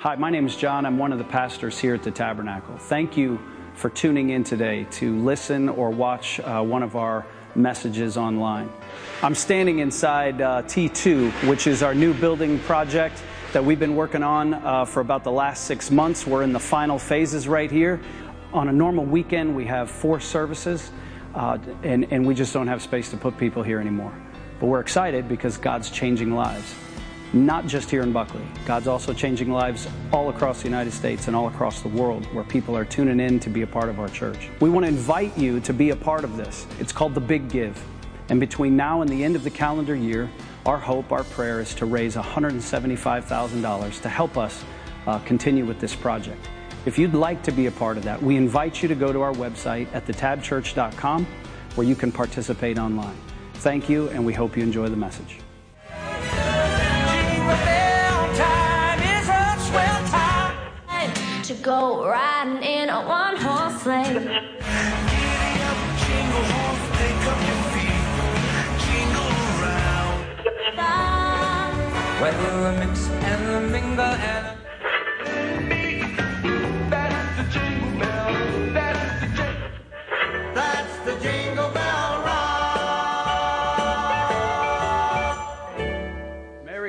Hi, my name is John. I'm one of the pastors here at the Tabernacle. Thank you for tuning in today to listen or watch uh, one of our messages online. I'm standing inside uh, T2, which is our new building project that we've been working on uh, for about the last six months. We're in the final phases right here. On a normal weekend, we have four services, uh, and, and we just don't have space to put people here anymore. But we're excited because God's changing lives not just here in Buckley. God's also changing lives all across the United States and all across the world where people are tuning in to be a part of our church. We want to invite you to be a part of this. It's called the Big Give. And between now and the end of the calendar year, our hope, our prayer is to raise $175,000 to help us uh, continue with this project. If you'd like to be a part of that, we invite you to go to our website at thetabchurch.com where you can participate online. Thank you, and we hope you enjoy the message. To go riding in a one horse sleigh. Whether a mix and a mingle and That's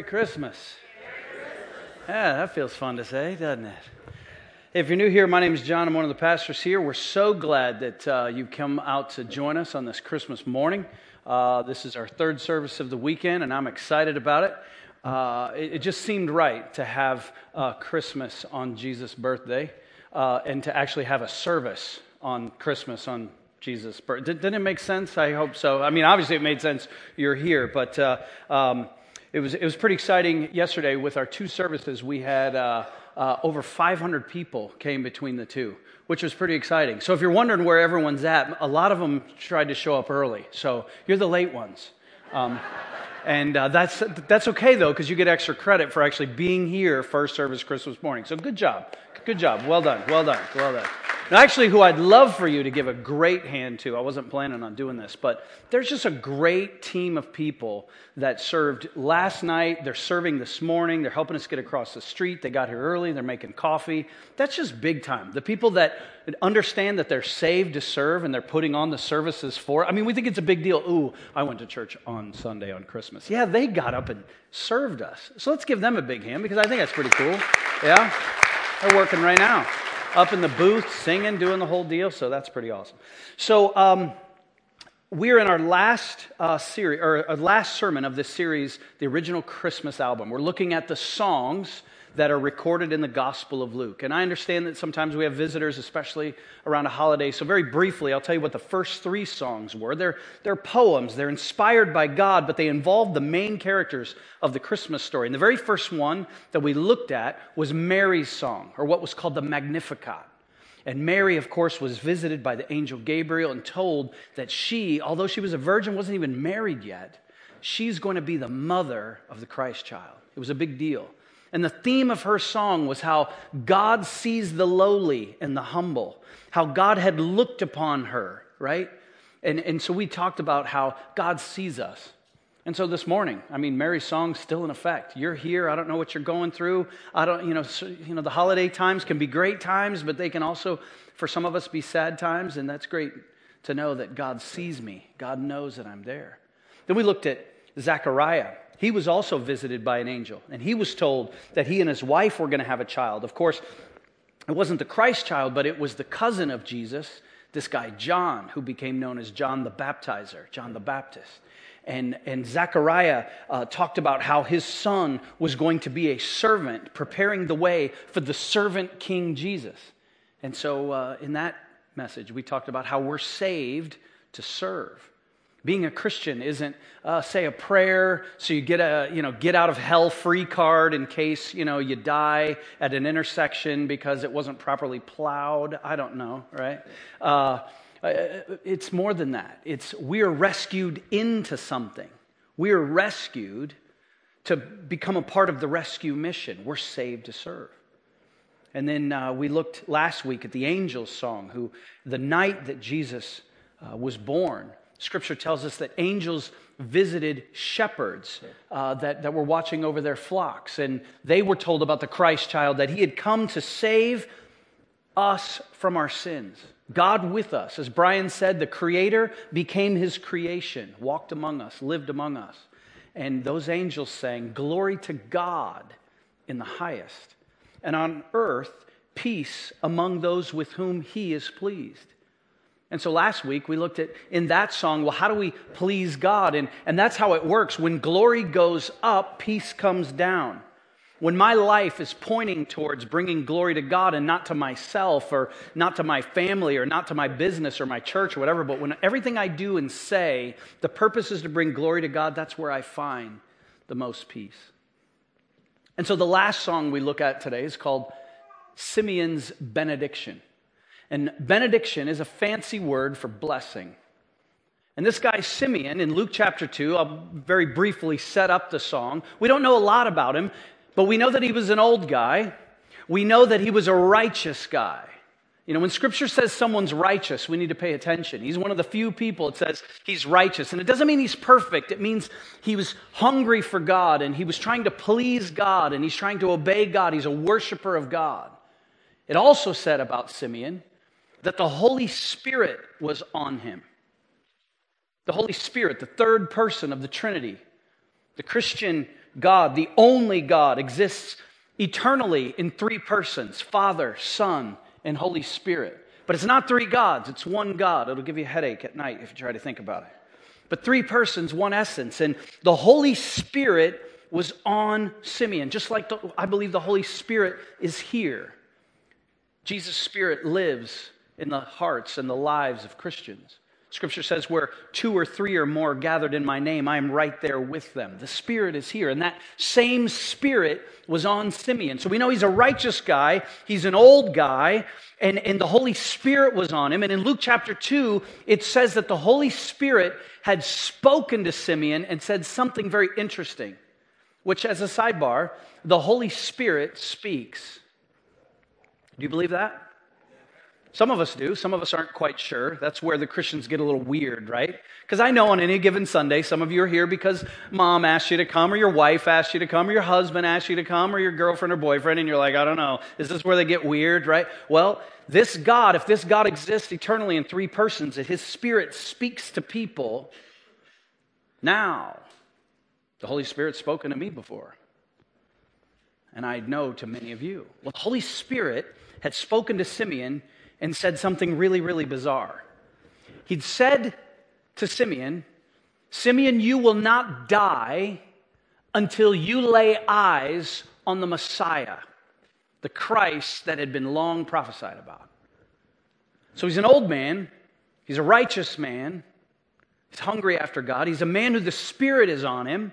Christmas. Yeah, that feels fun to say, doesn't it? If you're new here, my name is John. I'm one of the pastors here. We're so glad that uh, you've come out to join us on this Christmas morning. Uh, this is our third service of the weekend, and I'm excited about it. Uh, it, it, just seemed right to have uh, Christmas on Jesus' birthday uh, and to actually have a service on Christmas on Jesus' birthday. Did, not it make sense? I hope so. I mean, obviously, it made sense you're here, but uh, um, it, was, it was pretty exciting yesterday with our two services. We had uh, uh, over 500 people came between the two, which was pretty exciting. So if you're wondering where everyone's at, a lot of them tried to show up early. So you're the late ones. Um, and uh, that's, that's okay, though, because you get extra credit for actually being here first service Christmas morning. So good job. Good job. Well done. Well done. Well done. Actually, who I'd love for you to give a great hand to, I wasn't planning on doing this, but there's just a great team of people that served last night. They're serving this morning. They're helping us get across the street. They got here early. They're making coffee. That's just big time. The people that understand that they're saved to serve and they're putting on the services for. I mean, we think it's a big deal. Ooh, I went to church on Sunday on Christmas. Yeah, they got up and served us. So let's give them a big hand because I think that's pretty cool. Yeah, they're working right now up in the booth singing, doing the whole deal. So that's pretty awesome. So um, we're in our last uh, series or uh, last sermon of this series, the original Christmas album. We're looking at the songs that are recorded in the Gospel of Luke. And I understand that sometimes we have visitors, especially around a holiday. So, very briefly, I'll tell you what the first three songs were. They're, they're poems, they're inspired by God, but they involve the main characters of the Christmas story. And the very first one that we looked at was Mary's song, or what was called the Magnificat. And Mary, of course, was visited by the angel Gabriel and told that she, although she was a virgin, wasn't even married yet, she's going to be the mother of the Christ child. It was a big deal. And the theme of her song was how God sees the lowly and the humble, how God had looked upon her, right? And, and so we talked about how God sees us. And so this morning, I mean, Mary's song's still in effect. You're here. I don't know what you're going through. I don't, you know, so, you know, the holiday times can be great times, but they can also, for some of us, be sad times. And that's great to know that God sees me. God knows that I'm there. Then we looked at Zechariah he was also visited by an angel, and he was told that he and his wife were going to have a child. Of course, it wasn't the Christ child, but it was the cousin of Jesus, this guy John, who became known as John the Baptizer, John the Baptist. And, and Zechariah uh, talked about how his son was going to be a servant, preparing the way for the servant King Jesus. And so, uh, in that message, we talked about how we're saved to serve. Being a Christian isn't, uh, say, a prayer so you get a, you know, get out of hell free card in case, you know, you die at an intersection because it wasn't properly plowed. I don't know, right? Uh, uh it's more than that. It's we are rescued into something. We are rescued to become a part of the rescue mission. We're saved to serve. And then uh, we looked last week at the angel's song, who the night that Jesus uh, was born, Scripture tells us that angels visited shepherds uh, that, that were watching over their flocks, and they were told about the Christ child that he had come to save us from our sins. God with us. As Brian said, the Creator became His creation, walked among us, lived among us. And those angels sang, Glory to God in the highest. And on earth, peace among those with whom He is pleased. And so last week we looked at in that song, well, how do we please God? And, and that's how it works. When glory goes up, peace comes down. When my life is pointing towards bringing glory to God and not to myself or not to my family or not to my business or my church or whatever, but when everything I do and say, the purpose is to bring glory to God, that's where I find the most peace. And so the last song we look at today is called Simeon's Benediction. And benediction is a fancy word for blessing. And this guy, Simeon, in Luke chapter 2, I'll very briefly set up the song. We don't know a lot about him. But we know that he was an old guy. We know that he was a righteous guy. You know, when scripture says someone's righteous, we need to pay attention. He's one of the few people it says he's righteous. And it doesn't mean he's perfect. It means he was hungry for God and he was trying to please God and he's trying to obey God. He's a worshiper of God. It also said about Simeon that the Holy Spirit was on him. The Holy Spirit, the third person of the Trinity. The Christian God, the only God, exists eternally in three persons Father, Son, and Holy Spirit. But it's not three gods, it's one God. It'll give you a headache at night if you try to think about it. But three persons, one essence. And the Holy Spirit was on Simeon, just like the, I believe the Holy Spirit is here. Jesus' Spirit lives in the hearts and the lives of Christians. Scripture says, where two or three or more gathered in my name, I am right there with them. The Spirit is here. And that same Spirit was on Simeon. So we know he's a righteous guy, he's an old guy, and, and the Holy Spirit was on him. And in Luke chapter 2, it says that the Holy Spirit had spoken to Simeon and said something very interesting, which, as a sidebar, the Holy Spirit speaks. Do you believe that? Some of us do. Some of us aren't quite sure. That's where the Christians get a little weird, right? Because I know on any given Sunday, some of you are here because mom asked you to come, or your wife asked you to come, or your husband asked you to come, or your girlfriend or boyfriend, and you're like, I don't know. Is this where they get weird, right? Well, this God, if this God exists eternally in three persons, that his spirit speaks to people now. The Holy Spirit's spoken to me before. And I know to many of you. Well, the Holy Spirit had spoken to Simeon and said something really, really bizarre. He'd said to Simeon, Simeon, you will not die until you lay eyes on the Messiah, the Christ that had been long prophesied about. So he's an old man, he's a righteous man, he's hungry after God, he's a man who the Spirit is on him,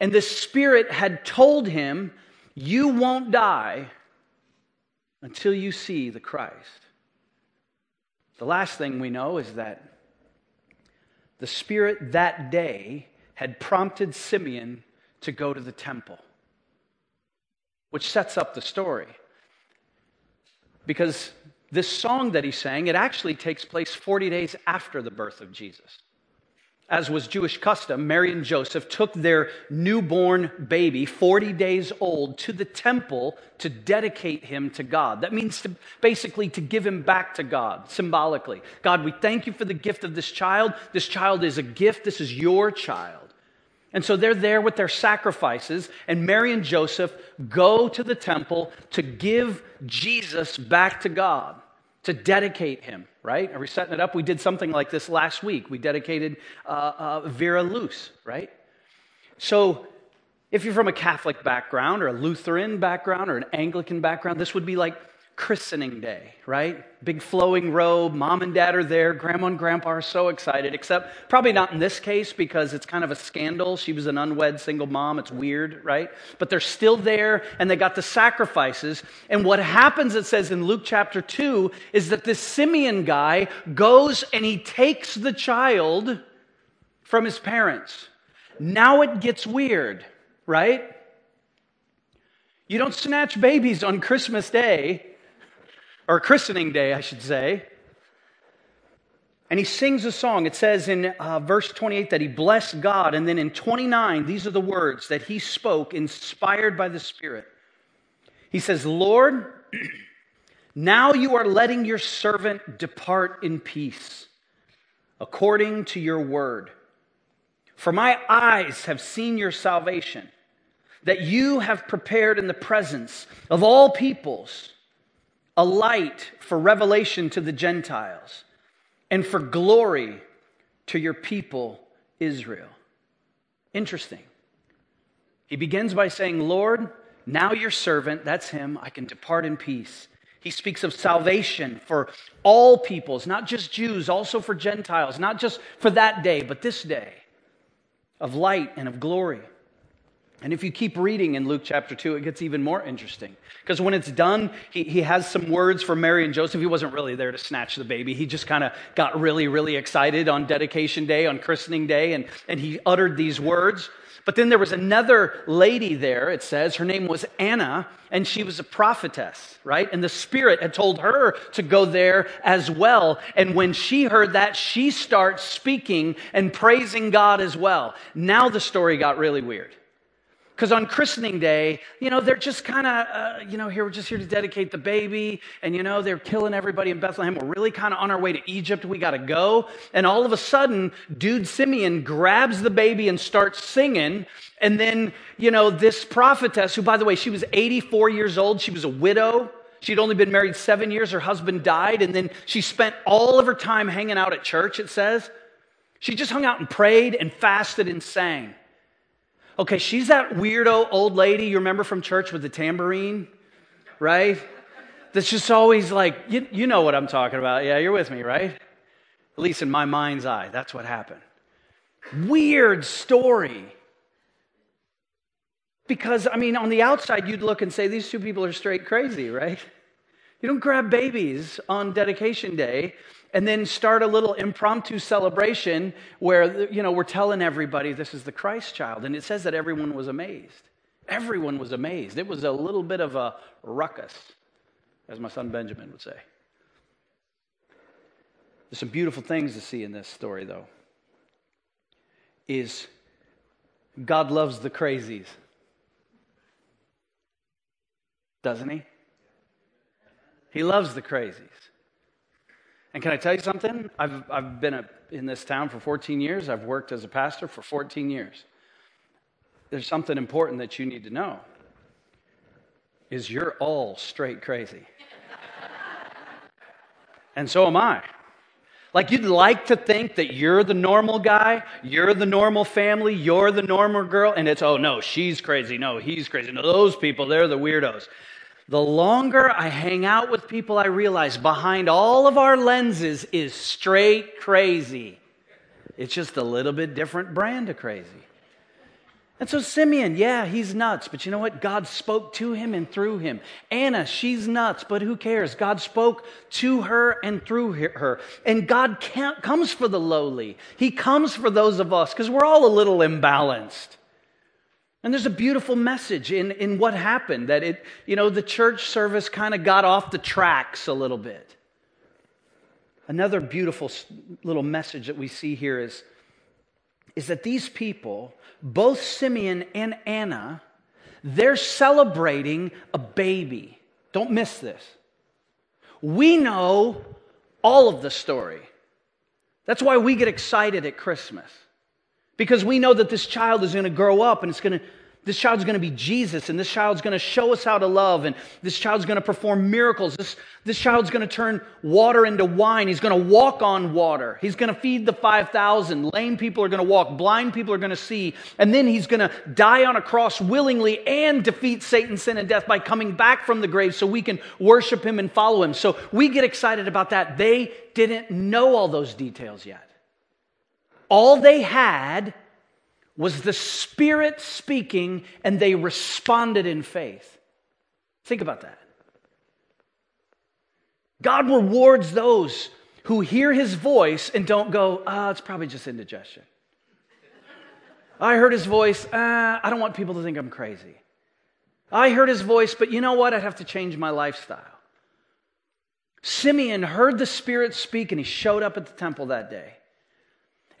and the Spirit had told him, You won't die until you see the Christ. The last thing we know is that the Spirit that day had prompted Simeon to go to the temple, which sets up the story. Because this song that he sang, it actually takes place 40 days after the birth of Jesus as was Jewish custom, Mary and Joseph took their newborn baby, 40 days old, to the temple to dedicate him to God. That means to basically to give him back to God, symbolically. God, we thank you for the gift of this child. This child is a gift. This is your child. And so they're there with their sacrifices, and Mary and Joseph go to the temple to give Jesus back to God to dedicate him, right? Are we setting it up? We did something like this last week. We dedicated uh, uh, Vera Luce, right? So if you're from a Catholic background or a Lutheran background or an Anglican background, this would be like christening day, right? Big flowing robe, mom and dad are there, grandma and grandpa are so excited, except probably not in this case because it's kind of a scandal. She was an unwed single mom, it's weird, right? But they're still there and they got the sacrifices. And what happens, it says in Luke chapter 2, is that this Simeon guy goes and he takes the child from his parents. Now it gets weird, right? You don't snatch babies on Christmas Day or christening day, I should say. And he sings a song. It says in uh, verse 28 that he blessed God. And then in 29, these are the words that he spoke, inspired by the Spirit. He says, Lord, now you are letting your servant depart in peace, according to your word. For my eyes have seen your salvation, that you have prepared in the presence of all peoples a light for revelation to the Gentiles and for glory to your people, Israel. Interesting. He begins by saying, Lord, now your servant, that's him, I can depart in peace. He speaks of salvation for all peoples, not just Jews, also for Gentiles, not just for that day, but this day, of light and of glory. And if you keep reading in Luke chapter 2, it gets even more interesting. Because when it's done, he, he has some words for Mary and Joseph. He wasn't really there to snatch the baby. He just kind of got really, really excited on dedication day, on christening day, and, and he uttered these words. But then there was another lady there, it says. Her name was Anna, and she was a prophetess, right? And the Spirit had told her to go there as well. And when she heard that, she starts speaking and praising God as well. Now the story got really weird. Because on christening day, you know, they're just kind of, uh, you know, here, we're just here to dedicate the baby. And, you know, they're killing everybody in Bethlehem. We're really kind of on our way to Egypt. We got to go. And all of a sudden, dude Simeon grabs the baby and starts singing. And then, you know, this prophetess, who, by the way, she was 84 years old, she was a widow. She'd only been married seven years. Her husband died. And then she spent all of her time hanging out at church, it says. She just hung out and prayed and fasted and sang. Okay, she's that weirdo old lady you remember from church with the tambourine, right? That's just always like, you, you know what I'm talking about. Yeah, you're with me, right? At least in my mind's eye, that's what happened. Weird story. Because, I mean, on the outside, you'd look and say, these two people are straight crazy, right? You don't grab babies on dedication day and then start a little impromptu celebration where you know we're telling everybody this is the Christ child and it says that everyone was amazed. Everyone was amazed. It was a little bit of a ruckus as my son Benjamin would say. There's some beautiful things to see in this story though. Is God loves the crazies. Doesn't he? He loves the crazies. And can I tell you something? I've, I've been a, in this town for 14 years. I've worked as a pastor for 14 years. There's something important that you need to know is you're all straight crazy. and so am I. Like you'd like to think that you're the normal guy, you're the normal family, you're the normal girl, and it's, oh no, she's crazy, no, he's crazy. No, those people, they're the weirdos. The longer I hang out with people, I realize behind all of our lenses is straight crazy. It's just a little bit different brand of crazy. And so Simeon, yeah, he's nuts, but you know what? God spoke to him and through him. Anna, she's nuts, but who cares? God spoke to her and through her. And God comes for the lowly. He comes for those of us because we're all a little imbalanced. And there's a beautiful message in, in what happened that it, you know, the church service kind of got off the tracks a little bit. Another beautiful little message that we see here is, is that these people, both Simeon and Anna, they're celebrating a baby. Don't miss this. We know all of the story. That's why we get excited at Christmas. Because we know that this child is going to grow up and it's going to, this child's going to be Jesus and this child's going to show us how to love and this child's going to perform miracles. This, this child's going to turn water into wine. He's going to walk on water. He's going to feed the 5,000. Lame people are going to walk. Blind people are going to see. And then he's going to die on a cross willingly and defeat Satan, sin, and death by coming back from the grave so we can worship him and follow him. So we get excited about that. They didn't know all those details yet. All they had was the Spirit speaking, and they responded in faith. Think about that. God rewards those who hear his voice and don't go, ah, oh, it's probably just indigestion. I heard his voice, uh, I don't want people to think I'm crazy. I heard his voice, but you know what? I'd have to change my lifestyle. Simeon heard the Spirit speak and he showed up at the temple that day.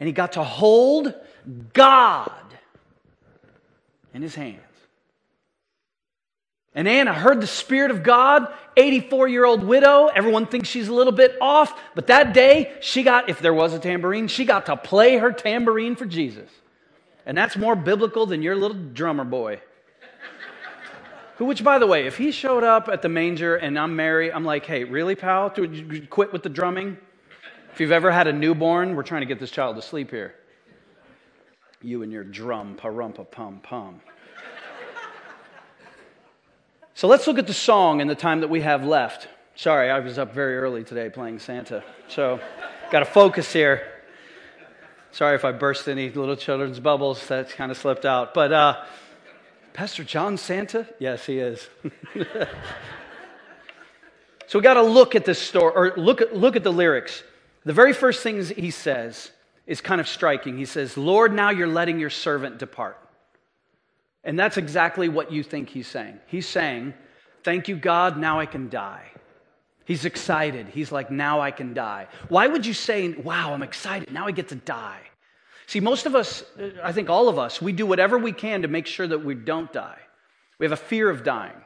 And he got to hold God in his hands. And Anna heard the Spirit of God, 84 year old widow. Everyone thinks she's a little bit off, but that day she got, if there was a tambourine, she got to play her tambourine for Jesus. And that's more biblical than your little drummer boy. Who, which, by the way, if he showed up at the manger and I'm Mary, I'm like, hey, really, pal? Quit with the drumming? If you've ever had a newborn, we're trying to get this child to sleep here. You and your drum, pa-rumpa pum pum. So let's look at the song in the time that we have left. Sorry, I was up very early today playing Santa. So, got to focus here. Sorry if I burst any little children's bubbles. That kind of slipped out. But, uh, Pastor John Santa? Yes, he is. so, we got to look at this story, or look look at the lyrics. The very first things he says is kind of striking. He says, Lord, now you're letting your servant depart. And that's exactly what you think he's saying. He's saying, Thank you, God, now I can die. He's excited. He's like, Now I can die. Why would you say, Wow, I'm excited. Now I get to die? See, most of us, I think all of us, we do whatever we can to make sure that we don't die. We have a fear of dying.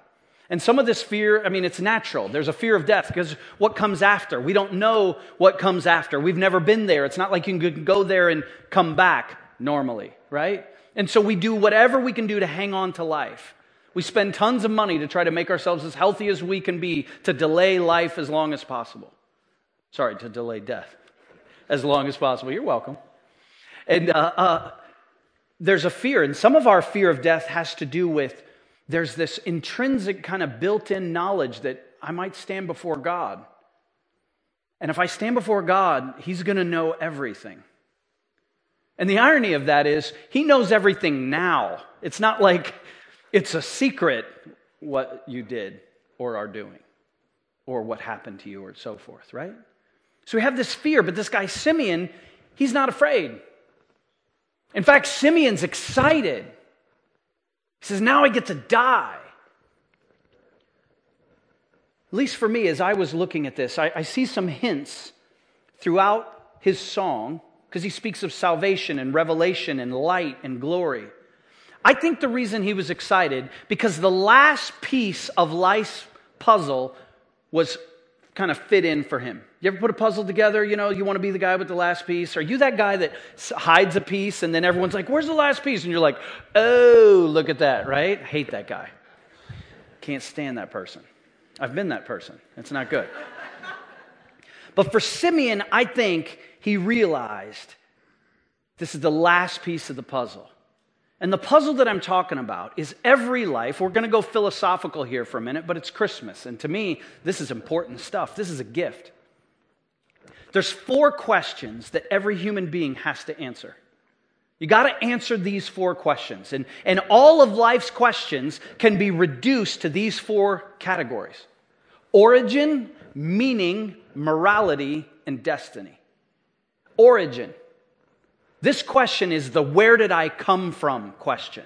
And some of this fear, I mean, it's natural. There's a fear of death because what comes after? We don't know what comes after. We've never been there. It's not like you can go there and come back normally, right? And so we do whatever we can do to hang on to life. We spend tons of money to try to make ourselves as healthy as we can be to delay life as long as possible. Sorry, to delay death as long as possible. You're welcome. And uh, uh, there's a fear, and some of our fear of death has to do with there's this intrinsic kind of built in knowledge that I might stand before God. And if I stand before God, He's going to know everything. And the irony of that is, he knows everything now. It's not like it's a secret what you did or are doing or what happened to you or so forth, right? So we have this fear, but this guy Simeon, he's not afraid. In fact, Simeon's excited. He says, Now I get to die. At least for me, as I was looking at this, I, I see some hints throughout his song because he speaks of salvation and revelation and light and glory. I think the reason he was excited because the last piece of life's puzzle was kind of fit in for him. You ever put a puzzle together? You know, you want to be the guy with the last piece? Are you that guy that hides a piece and then everyone's like, where's the last piece? And you're like, oh, look at that, right? Hate that guy. Can't stand that person. I've been that person. It's not good. but for Simeon, I think he realized this is the last piece of the puzzle. And the puzzle that I'm talking about is every life. We're going to go philosophical here for a minute, but it's Christmas. And to me, this is important stuff. This is a gift. There's four questions that every human being has to answer. You got to answer these four questions. And, and all of life's questions can be reduced to these four categories origin, meaning, morality, and destiny. Origin. This question is the where did I come from question.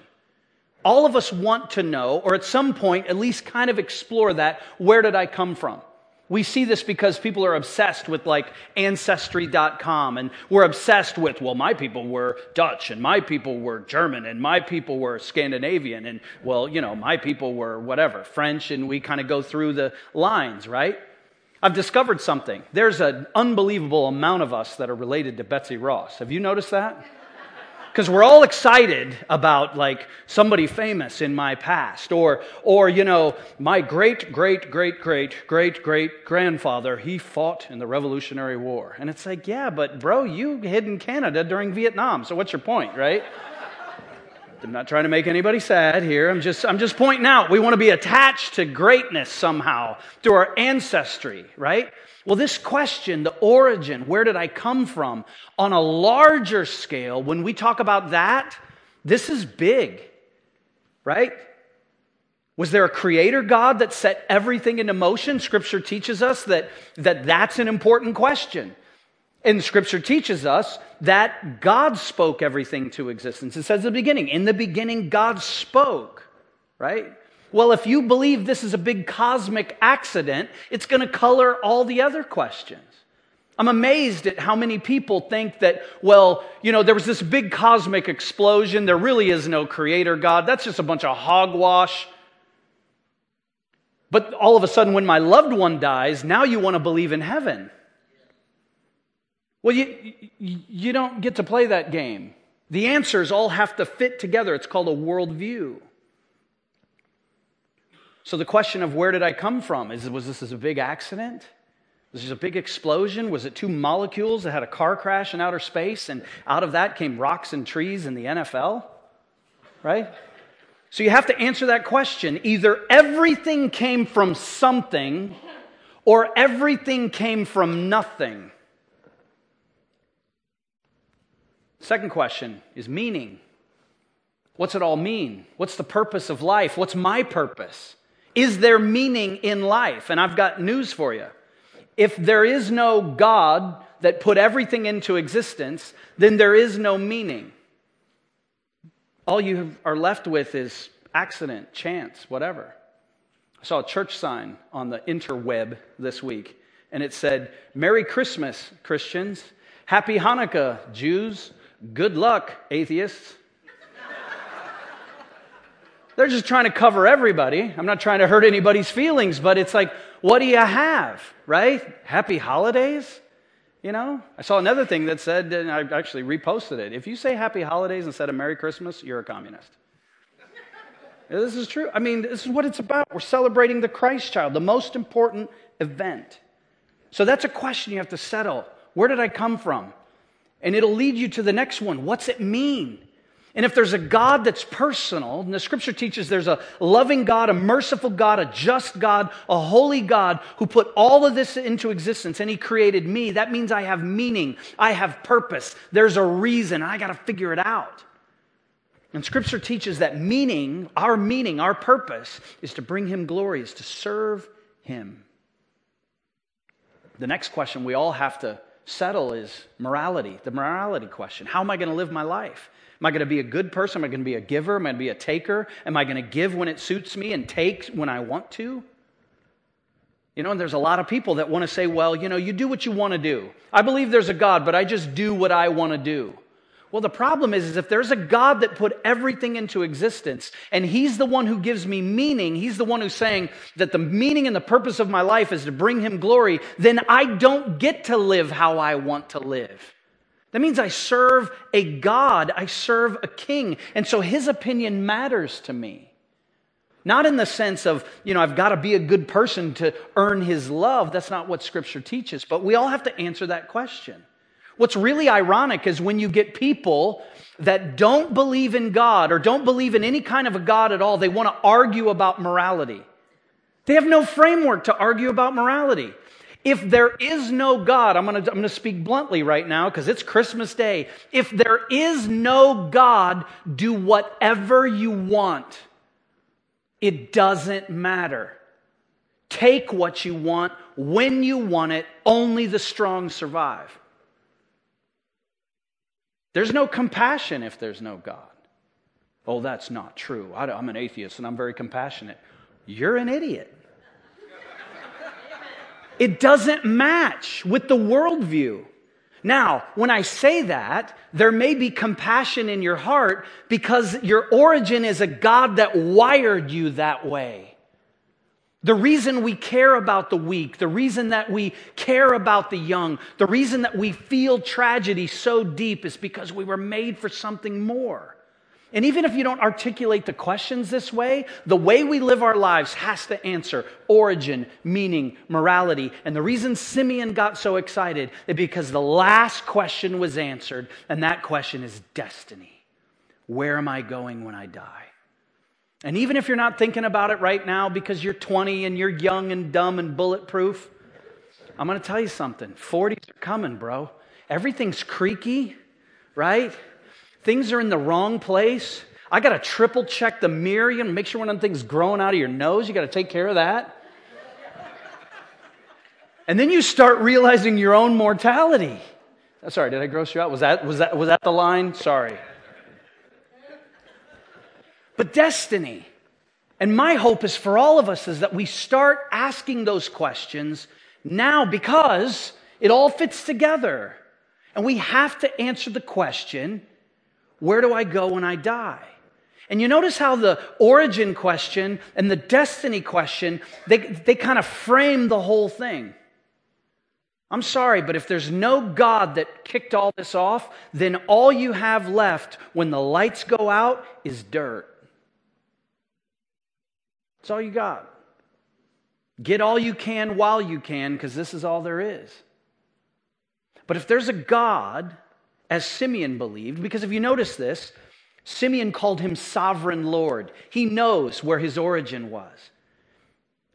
All of us want to know, or at some point, at least kind of explore that where did I come from? We see this because people are obsessed with like ancestry.com and we're obsessed with, well, my people were Dutch and my people were German and my people were Scandinavian and, well, you know, my people were whatever, French, and we kind of go through the lines, right? I've discovered something. There's an unbelievable amount of us that are related to Betsy Ross. Have you noticed that? Because we're all excited about like somebody famous in my past, or or you know, my great great great great great great grandfather, he fought in the Revolutionary War. And it's like, yeah, but bro, you hid in Canada during Vietnam, so what's your point, right? I'm not trying to make anybody sad here. I'm just, I'm just pointing out we want to be attached to greatness somehow to our ancestry, right? Well, this question, the origin, where did I come from, on a larger scale, when we talk about that, this is big, right? Was there a creator God that set everything into motion? Scripture teaches us that, that that's an important question. And scripture teaches us that God spoke everything to existence. It says at the beginning, in the beginning, God spoke, right? Well, if you believe this is a big cosmic accident, it's going to color all the other questions. I'm amazed at how many people think that, well, you know, there was this big cosmic explosion. There really is no creator God. That's just a bunch of hogwash. But all of a sudden, when my loved one dies, now you want to believe in heaven. Well, you, you don't get to play that game. The answers all have to fit together. It's called a worldview. So the question of where did I come from? Is, was this a big accident? Was this a big explosion? Was it two molecules that had a car crash in outer space and out of that came rocks and trees in the NFL? Right? So you have to answer that question. Either everything came from something or everything came from nothing. Second question is meaning. What's it all mean? What's the purpose of life? What's my purpose? Is there meaning in life? And I've got news for you. If there is no God that put everything into existence, then there is no meaning all you are left with is accident, chance, whatever. I saw a church sign on the interweb this week, and it said, Merry Christmas, Christians. Happy Hanukkah, Jews. Good luck, atheists. They're just trying to cover everybody. I'm not trying to hurt anybody's feelings, but it's like, what do you have, right? Happy holidays? You know, I saw another thing that said, and I actually reposted it. If you say happy holidays instead of Merry Christmas, you're a communist. this is true. I mean, this is what it's about. We're celebrating the Christ child, the most important event. So that's a question you have to settle. Where did I come from? And it'll lead you to the next one. What's it mean? And if there's a God that's personal, and the scripture teaches there's a loving God, a merciful God, a just God, a holy God who put all of this into existence and he created me, that means I have meaning, I have purpose, there's a reason, I got to figure it out. And scripture teaches that meaning, our meaning, our purpose is to bring him glory, is to serve him. The next question we all have to settle is morality, the morality question. How am I going to live my life? Am I going to be a good person? Am I going to be a giver? Am I going to be a taker? Am I going to give when it suits me and take when I want to? You know, and there's a lot of people that want to say, well, you know, you do what you want to do. I believe there's a God, but I just do what I want to do. Well, the problem is, is if there's a God that put everything into existence and He's the one who gives me meaning, He's the one who's saying that the meaning and the purpose of my life is to bring Him glory, then I don't get to live how I want to live. That means I serve a God, I serve a king. And so his opinion matters to me. Not in the sense of, you know, I've got to be a good person to earn his love. That's not what scripture teaches. But we all have to answer that question. What's really ironic is when you get people that don't believe in God or don't believe in any kind of a God at all, they want to argue about morality. They have no framework to argue about morality. If there is no God, I'm going to, I'm going to speak bluntly right now because it's Christmas Day. If there is no God, do whatever you want. It doesn't matter. Take what you want when you want it. Only the strong survive. There's no compassion if there's no God. Oh, that's not true. I'm an atheist and I'm very compassionate. You're an idiot. It doesn't match with the worldview. Now, when I say that, there may be compassion in your heart because your origin is a God that wired you that way. The reason we care about the weak, the reason that we care about the young, the reason that we feel tragedy so deep is because we were made for something more. And even if you don't articulate the questions this way, the way we live our lives has to answer origin, meaning, morality. And the reason Simeon got so excited is because the last question was answered, and that question is destiny. Where am I going when I die? And even if you're not thinking about it right now because you're 20 and you're young and dumb and bulletproof, I'm going to tell you something 40s are coming, bro. Everything's creaky, right? things are in the wrong place. I got to triple check the mirror. You make sure one of things growing out of your nose. You got to take care of that. And then you start realizing your own mortality. Sorry, did I gross you out? Was that, was that, was that the line? Sorry. But destiny. And my hope is for all of us is that we start asking those questions now because it all fits together. And we have to answer the question where do I go when I die? And you notice how the origin question and the destiny question, they, they kind of frame the whole thing. I'm sorry, but if there's no God that kicked all this off, then all you have left when the lights go out is dirt. That's all you got. Get all you can while you can, because this is all there is. But if there's a God, as Simeon believed, because if you notice this, Simeon called him sovereign Lord. He knows where his origin was.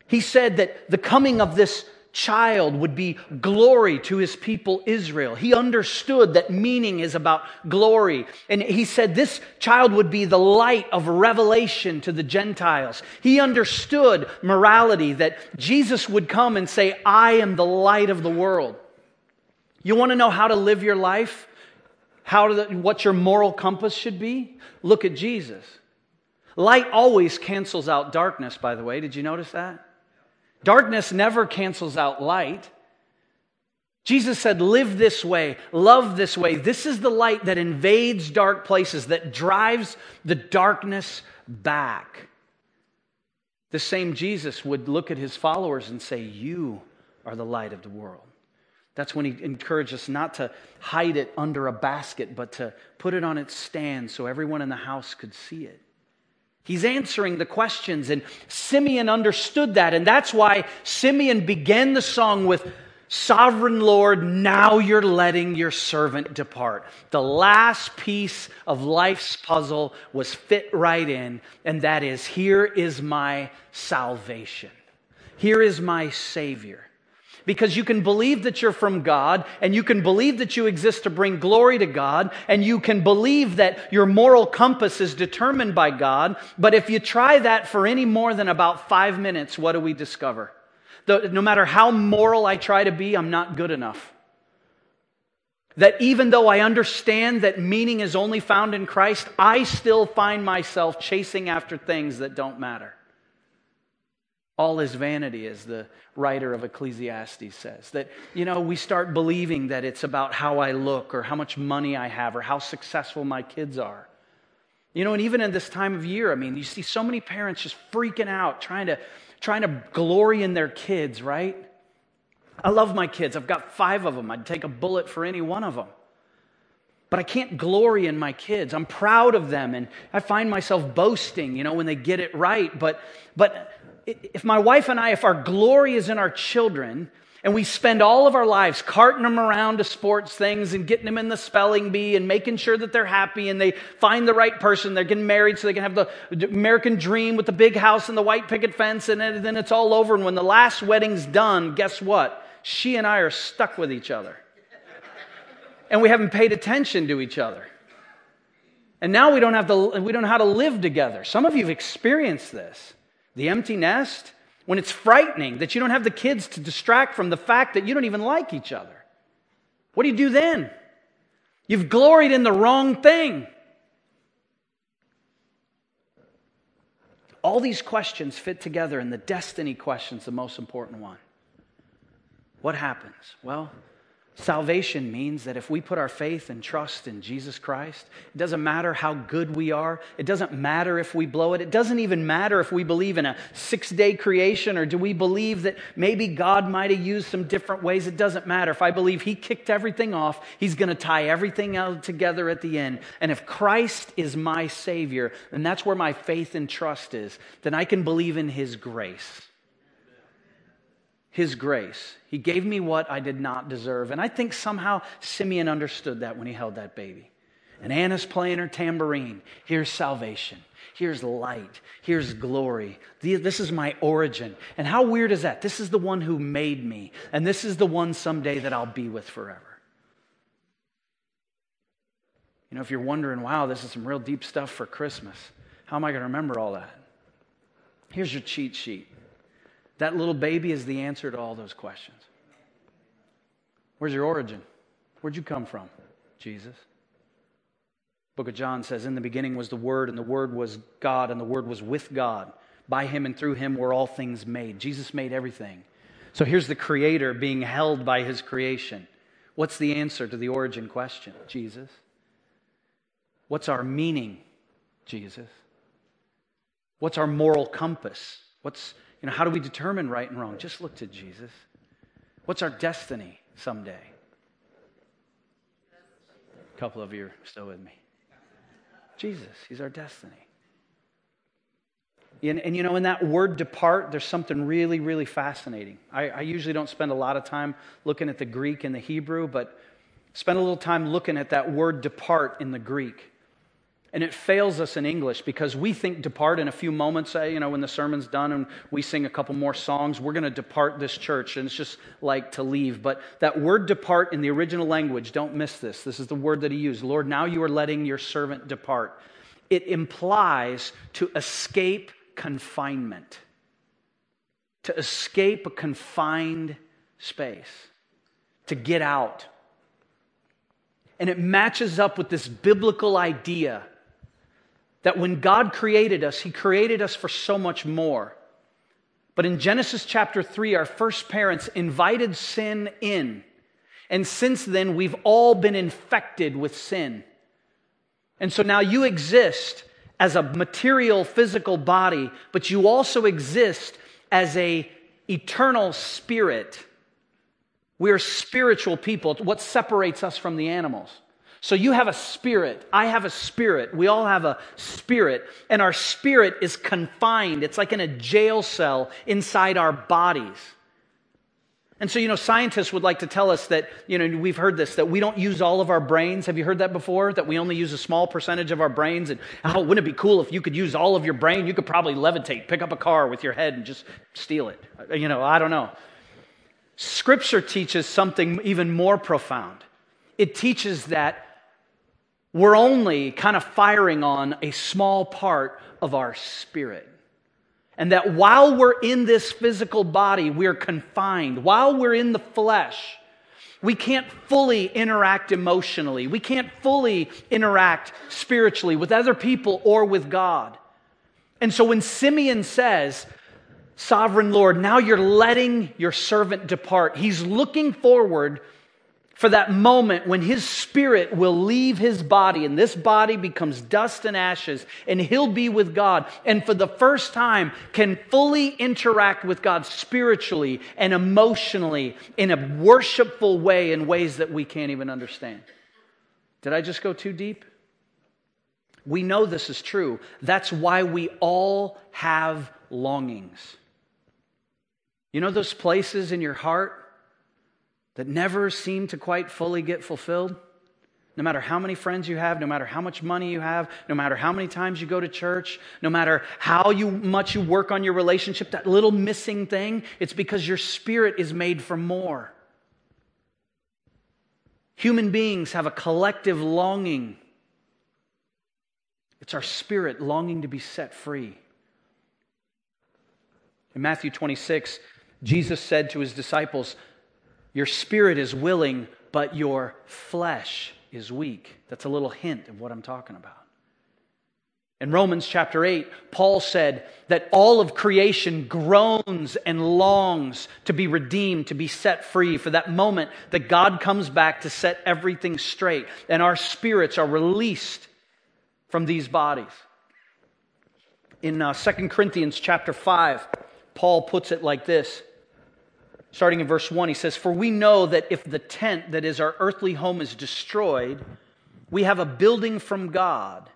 He said that the coming of this child would be glory to his people Israel. He understood that meaning is about glory. And he said this child would be the light of revelation to the Gentiles. He understood morality, that Jesus would come and say, I am the light of the world. You want to know how to live your life? How what your moral compass should be? Look at Jesus. Light always cancels out darkness, by the way. Did you notice that? Darkness never cancels out light. Jesus said, Live this way, love this way. This is the light that invades dark places, that drives the darkness back. The same Jesus would look at his followers and say, You are the light of the world. That's when he encouraged us not to hide it under a basket, but to put it on its stand so everyone in the house could see it. He's answering the questions, and Simeon understood that. And that's why Simeon began the song with, Sovereign Lord, now you're letting your servant depart. The last piece of life's puzzle was fit right in, and that is here is my salvation. Here is my Savior because you can believe that you're from God and you can believe that you exist to bring glory to God and you can believe that your moral compass is determined by God. But if you try that for any more than about five minutes, what do we discover? no matter how moral I try to be, I'm not good enough. That even though I understand that meaning is only found in Christ, I still find myself chasing after things that don't matter. All is vanity, as the writer of Ecclesiastes says. That, you know, we start believing that it's about how I look or how much money I have or how successful my kids are. You know, and even in this time of year, I mean, you see so many parents just freaking out, trying to, trying to glory in their kids, right? I love my kids. I've got five of them. I'd take a bullet for any one of them. But I can't glory in my kids. I'm proud of them and I find myself boasting, you know, when they get it right. But, but if my wife and I, if our glory is in our children, and we spend all of our lives carting them around to sports things and getting them in the spelling bee and making sure that they're happy and they find the right person, they're getting married so they can have the American dream with the big house and the white picket fence, and then it's all over. And when the last wedding's done, guess what? She and I are stuck with each other. And we haven't paid attention to each other. And now we don't have to, we don't know how to live together. Some of you have experienced this. The empty nest, when it's frightening that you don't have the kids to distract from the fact that you don't even like each other. What do you do then? You've gloried in the wrong thing. All these questions fit together, and the destiny question is the most important one. What happens? Well, Salvation means that if we put our faith and trust in Jesus Christ, it doesn't matter how good we are. It doesn't matter if we blow it. It doesn't even matter if we believe in a six day creation or do we believe that maybe God might have used some different ways. It doesn't matter. If I believe He kicked everything off, He's going to tie everything together at the end. And if Christ is my Savior, and that's where my faith and trust is, then I can believe in His grace. His grace. He gave me what I did not deserve. And I think somehow Simeon understood that when he held that baby. And Anna's playing her tambourine. Here's salvation. Here's light. Here's glory. This is my origin. And how weird is that? This is the one who made me. And this is the one someday that I'll be with forever. You know, if you're wondering, wow, this is some real deep stuff for Christmas, how am I going to remember all that? Here's your cheat sheet. That little baby is the answer to all those questions. Where's your origin? Where'd you come from? Jesus. Book of John says, In the beginning was the Word, and the Word was God, and the Word was with God. By him and through him were all things made. Jesus made everything. So here's the creator being held by his creation. What's the answer to the origin question? Jesus. What's our meaning? Jesus. What's our moral compass? What's, you know, how do we determine right and wrong? Just look to Jesus. What's our destiny someday? A couple of you are still with me. Jesus, He's our destiny. And, and, you know, in that word depart, there's something really, really fascinating. I, I usually don't spend a lot of time looking at the Greek and the Hebrew, but spend a little time looking at that word depart in the Greek. And it fails us in English because we think depart in a few moments, eh, you know, when the sermon's done and we sing a couple more songs, we're going to depart this church. And it's just like to leave. But that word depart in the original language, don't miss this. This is the word that he used Lord, now you are letting your servant depart. It implies to escape confinement, to escape a confined space, to get out. And it matches up with this biblical idea that when God created us, He created us for so much more. But in Genesis chapter 3, our first parents invited sin in. And since then, we've all been infected with sin. And so now you exist as a material, physical body, but you also exist as a eternal spirit. We are spiritual people. What separates us from the animals? So you have a spirit. I have a spirit. We all have a spirit. And our spirit is confined. It's like in a jail cell inside our bodies. And so, you know, scientists would like to tell us that, you know, we've heard this, that we don't use all of our brains. Have you heard that before? That we only use a small percentage of our brains? And, oh, wouldn't it be cool if you could use all of your brain? You could probably levitate, pick up a car with your head and just steal it. Uh, you know, I don't know. Scripture teaches something even more profound. It teaches that we're only kind of firing on a small part of our spirit. And that while we're in this physical body, we're confined. While we're in the flesh, we can't fully interact emotionally. We can't fully interact spiritually with other people or with God. And so when Simeon says, Sovereign Lord, now you're letting your servant depart, he's looking forward for that moment when his spirit will leave his body and this body becomes dust and ashes and he'll be with God and for the first time can fully interact with God spiritually and emotionally in a worshipful way in ways that we can't even understand. Did I just go too deep? We know this is true. That's why we all have longings. You know those places in your heart that never seem to quite fully get fulfilled? No matter how many friends you have, no matter how much money you have, no matter how many times you go to church, no matter how you, much you work on your relationship, that little missing thing, it's because your spirit is made for more. Human beings have a collective longing. It's our spirit longing to be set free. In Matthew 26, Jesus said to his disciples, your spirit is willing, but your flesh is weak. That's a little hint of what I'm talking about. In Romans chapter 8, Paul said that all of creation groans and longs to be redeemed, to be set free for that moment that God comes back to set everything straight and our spirits are released from these bodies. In uh, 2 Corinthians chapter 5, Paul puts it like this starting in verse 1, he says, For we know that if the tent that is our earthly home is destroyed, we have a building from God,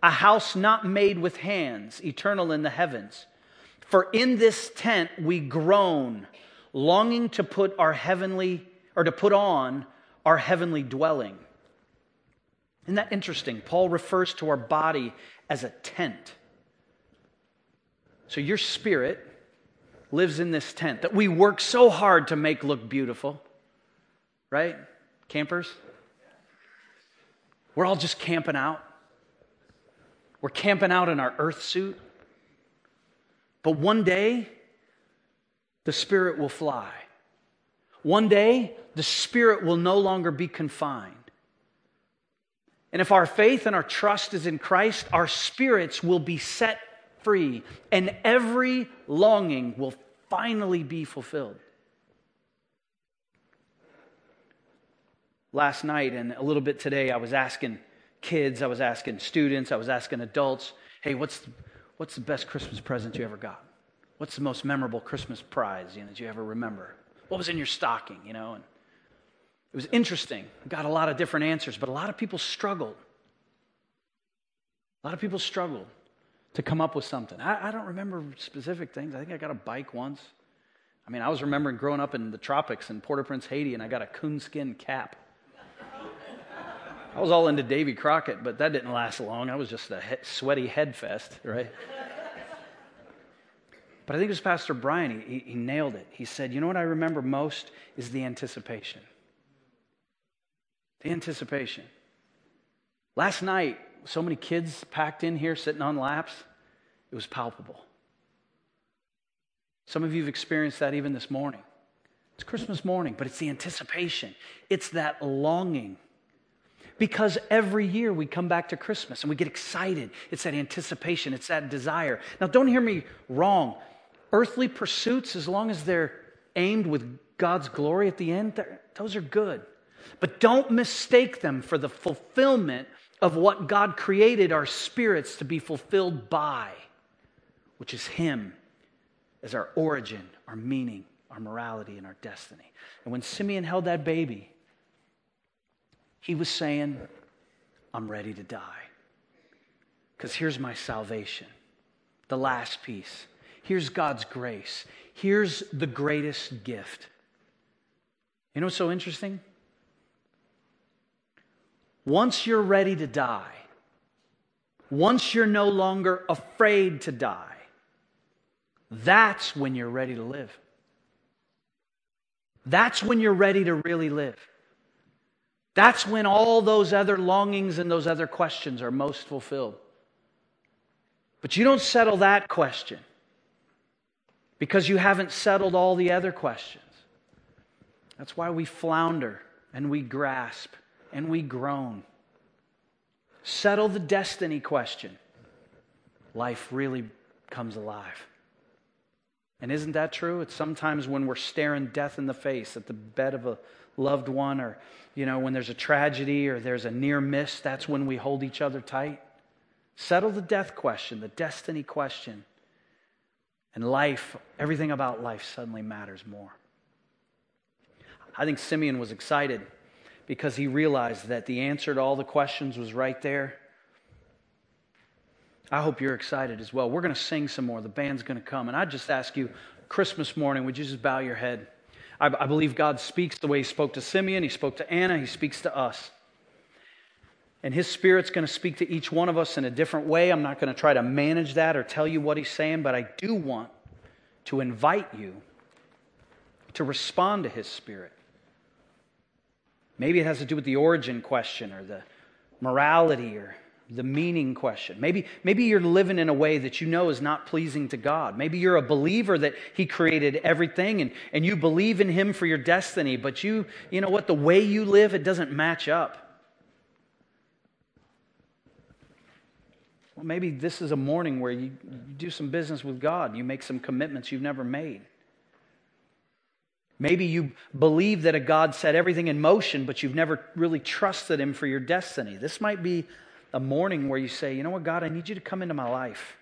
a house not made with hands, eternal in the heavens. For in this tent we groan, longing to put our heavenly, or to put on our heavenly dwelling. Isn't that interesting? Paul refers to our body as a tent. So your spirit lives in this tent that we work so hard to make look beautiful. Right? Campers? We're all just camping out. We're camping out in our earth suit. But one day, the Spirit will fly. One day, the Spirit will no longer be confined. And if our faith and our trust is in Christ, our spirits will be set free, and every longing will finally be fulfilled. Last night and a little bit today, I was asking kids, I was asking students, I was asking adults, hey, what's, what's the best Christmas present you ever got? What's the most memorable Christmas prize you know, that you ever remember? What was in your stocking, you know? And it was interesting. Got a lot of different answers, but a lot of people struggled. A lot of people struggled to come up with something. I, I don't remember specific things. I think I got a bike once. I mean, I was remembering growing up in the tropics in Port au Prince, Haiti, and I got a coonskin cap. I was all into Davy Crockett, but that didn't last long. I was just a he- sweaty head fest, right? but I think it was Pastor Brian. He, he nailed it. He said, You know what I remember most is the anticipation. The anticipation. Last night, so many kids packed in here sitting on laps, it was palpable. Some of you have experienced that even this morning. It's Christmas morning, but it's the anticipation, it's that longing. Because every year we come back to Christmas and we get excited. It's that anticipation, it's that desire. Now, don't hear me wrong. Earthly pursuits, as long as they're aimed with God's glory at the end, those are good. But don't mistake them for the fulfillment of what God created our spirits to be fulfilled by, which is Him as our origin, our meaning, our morality, and our destiny. And when Simeon held that baby, he was saying, I'm ready to die. Because here's my salvation, the last piece. Here's God's grace. Here's the greatest gift. You know what's so interesting? Once you're ready to die, once you're no longer afraid to die, that's when you're ready to live. That's when you're ready to really live. That's when all those other longings and those other questions are most fulfilled. But you don't settle that question because you haven't settled all the other questions. That's why we flounder and we grasp and we groan. Settle the destiny question. Life really comes alive. And isn't that true? It's sometimes when we're staring death in the face at the bed of a loved one, or, you know, when there's a tragedy or there's a near miss, that's when we hold each other tight. Settle the death question, the destiny question. And life, everything about life suddenly matters more. I think Simeon was excited because he realized that the answer to all the questions was right there. I hope you're excited as well. We're going to sing some more. The band's going to come. And I just ask you, Christmas morning, would you just bow your head? I, I believe God speaks the way He spoke to Simeon, He spoke to Anna, He speaks to us. And His Spirit's going to speak to each one of us in a different way. I'm not going to try to manage that or tell you what He's saying, but I do want to invite you to respond to His Spirit. Maybe it has to do with the origin question or the morality or the meaning question. Maybe, maybe you're living in a way that you know is not pleasing to God. Maybe you're a believer that He created everything and, and you believe in Him for your destiny, but you, you know what, the way you live, it doesn't match up. Well, maybe this is a morning where you, you do some business with God, you make some commitments you've never made. Maybe you believe that a God set everything in motion, but you've never really trusted Him for your destiny. This might be a morning where you say, You know what, God, I need you to come into my life.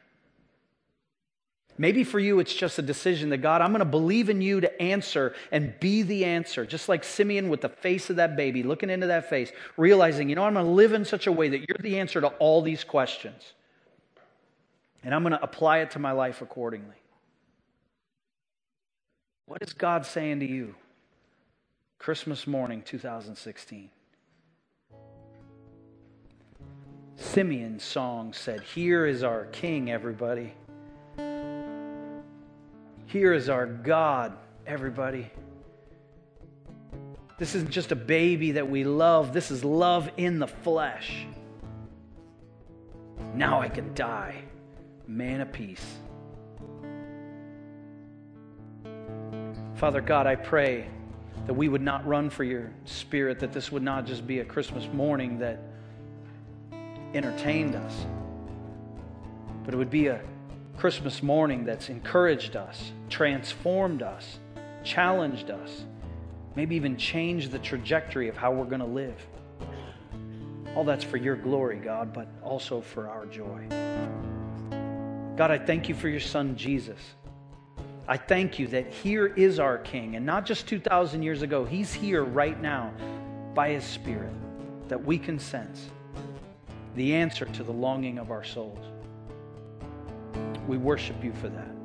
Maybe for you, it's just a decision that God, I'm going to believe in you to answer and be the answer. Just like Simeon with the face of that baby, looking into that face, realizing, you know, I'm going to live in such a way that you're the answer to all these questions. And I'm going to apply it to my life accordingly. What is God saying to you? Christmas morning 2016. Simeon's song said, Here is our King, everybody. Here is our God, everybody. This isn't just a baby that we love, this is love in the flesh. Now I can die, man of peace. Father God, I pray that we would not run for your spirit, that this would not just be a Christmas morning that entertained us, but it would be a Christmas morning that's encouraged us, transformed us, challenged us, maybe even changed the trajectory of how we're going to live. All that's for your glory, God, but also for our joy. God, I thank you for your son, Jesus. I thank you that here is our King, and not just 2,000 years ago, he's here right now by his Spirit that we can sense the answer to the longing of our souls. We worship you for that.